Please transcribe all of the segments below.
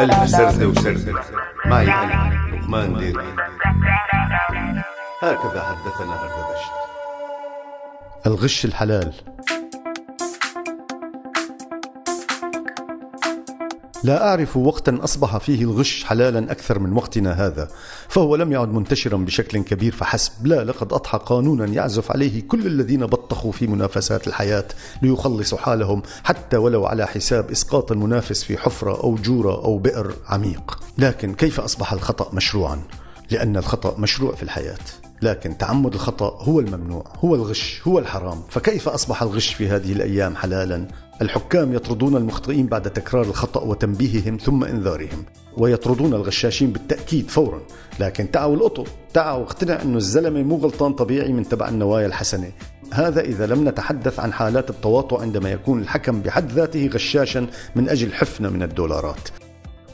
ألف سردة وسردة. معي أنا لقمان ديري هكذا حدثنا هردبشت الغش الحلال. لا أعرف وقتا أصبح فيه الغش حلالا أكثر من وقتنا هذا فهو لم يعد منتشرا بشكل كبير فحسب. لا لقد أضحى قانونا يعزف عليه كل الذين بطخوا في منافسات الحياة ليخلصوا حالهم حتى ولو على حساب إسقاط المنافس في حفرة أو جورة أو بئر عميق. لكن كيف أصبح الخطأ مشروعا؟ لأن الخطأ مشروع في الحياة. لكن تعمد الخطأ هو الممنوع هو الغش هو الحرام. فكيف أصبح الغش في هذه الأيام حلالا؟ الحكام يطردون المخطئين بعد تكرار الخطأ وتنبيههم ثم إنذارهم ويطردون الغشاشين بالتأكيد فورا. لكن تعوا القطو تعوا واقتنع أنه الزلمة مو غلطان طبيعي من تبع النوايا الحسنة. هذا إذا لم نتحدث عن حالات التواطؤ عندما يكون الحكم بحد ذاته غشاشا من أجل حفنة من الدولارات.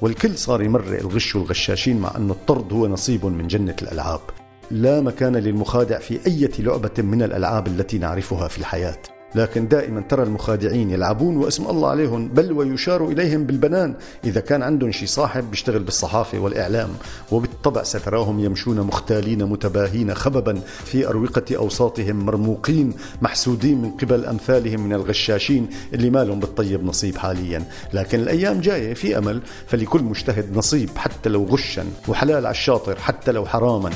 والكل صار يمرق الغش والغشاشين مع أن الطرد هو نصيب من جنة الألعاب. لا مكان للمخادع في أي لعبة من الألعاب التي نعرفها في الحياة. لكن دائما ترى المخادعين يلعبون واسم الله عليهم بل ويشار إليهم بالبنان إذا كان عندهم شي صاحب بيشتغل بالصحافة والإعلام. وبالطبع ستراهم يمشون مختالين متباهين خببا في أروقة أوساطهم مرموقين محسودين من قبل أمثالهم من الغشاشين اللي مالهم بالطيب نصيب حاليا. لكن الأيام جاية في أمل فلكل مجتهد نصيب حتى لو غشا وحلال على الشاطر حتى لو حراما.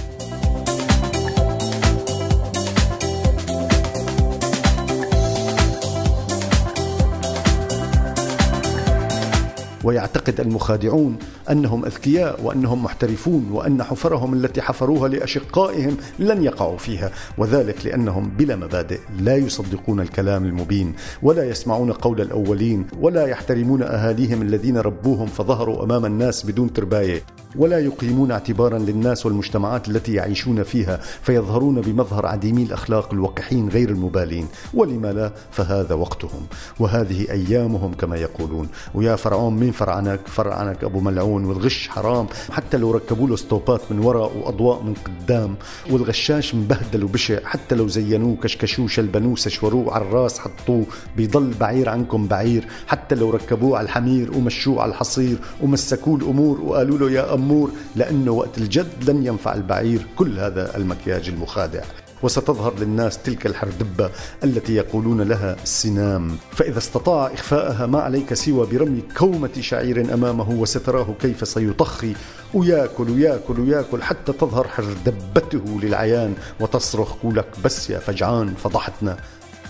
ويعتقد المخادعون أنهم أذكياء وأنهم محترفون وأن حفرهم التي حفروها لأشقائهم لن يقعوا فيها وذلك لأنهم بلا مبادئ لا يصدقون الكلام المبين ولا يسمعون قول الأولين ولا يحترمون أهاليهم الذين ربوهم فظهروا أمام الناس بدون ترباية ولا يقيمون اعتبارا للناس والمجتمعات التي يعيشون فيها فيظهرون بمظهر عديمي الأخلاق الوقحين غير المبالين ولما لا فهذا وقتهم وهذه أيامهم كما يقولون. ويا فرعون من فرعنك فرعنك أبو ملعون والغش حرام. حتى لو ركبوا له ستوبات من وراء وأضواء من قدام والغشاش مبهدل وبشع حتى لو زينوه كشكشوه شلبنوه سشوروه على الراس حطوه بيضل بعير عنكم بعير. حتى لو ركبوه على الحمير ومشوه على الحصير ومسكوه الأمور وقالوا له يا أمور لأنه وقت الجد لن ينفع البعير. كل هذا المكياج المخادع. وستظهر للناس تلك الحردبة التي يقولون لها السنام فإذا استطاع إخفاءها ما عليك سوى برمي كومة شعير أمامه وستراه كيف سيطخي. وياكل وياكل وياكل حتى تظهر حردبته للعيان وتصرخ قولك بس يا فجعان فضحتنا.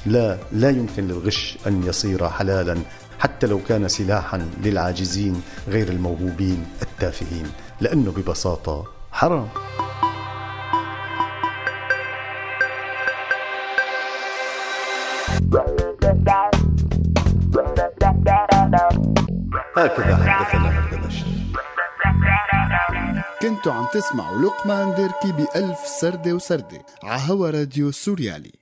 لا لا يمكن للغش أن يصير حلالا حتى لو كان سلاحا للعاجزين غير الموهوبين التافهين لأنه ببساطة حرام. هكذا حدثنا هردبشت كنتوا عم تسمعوا لقمان ديركي بألف سردة وسردة عهوا راديو سوريالي.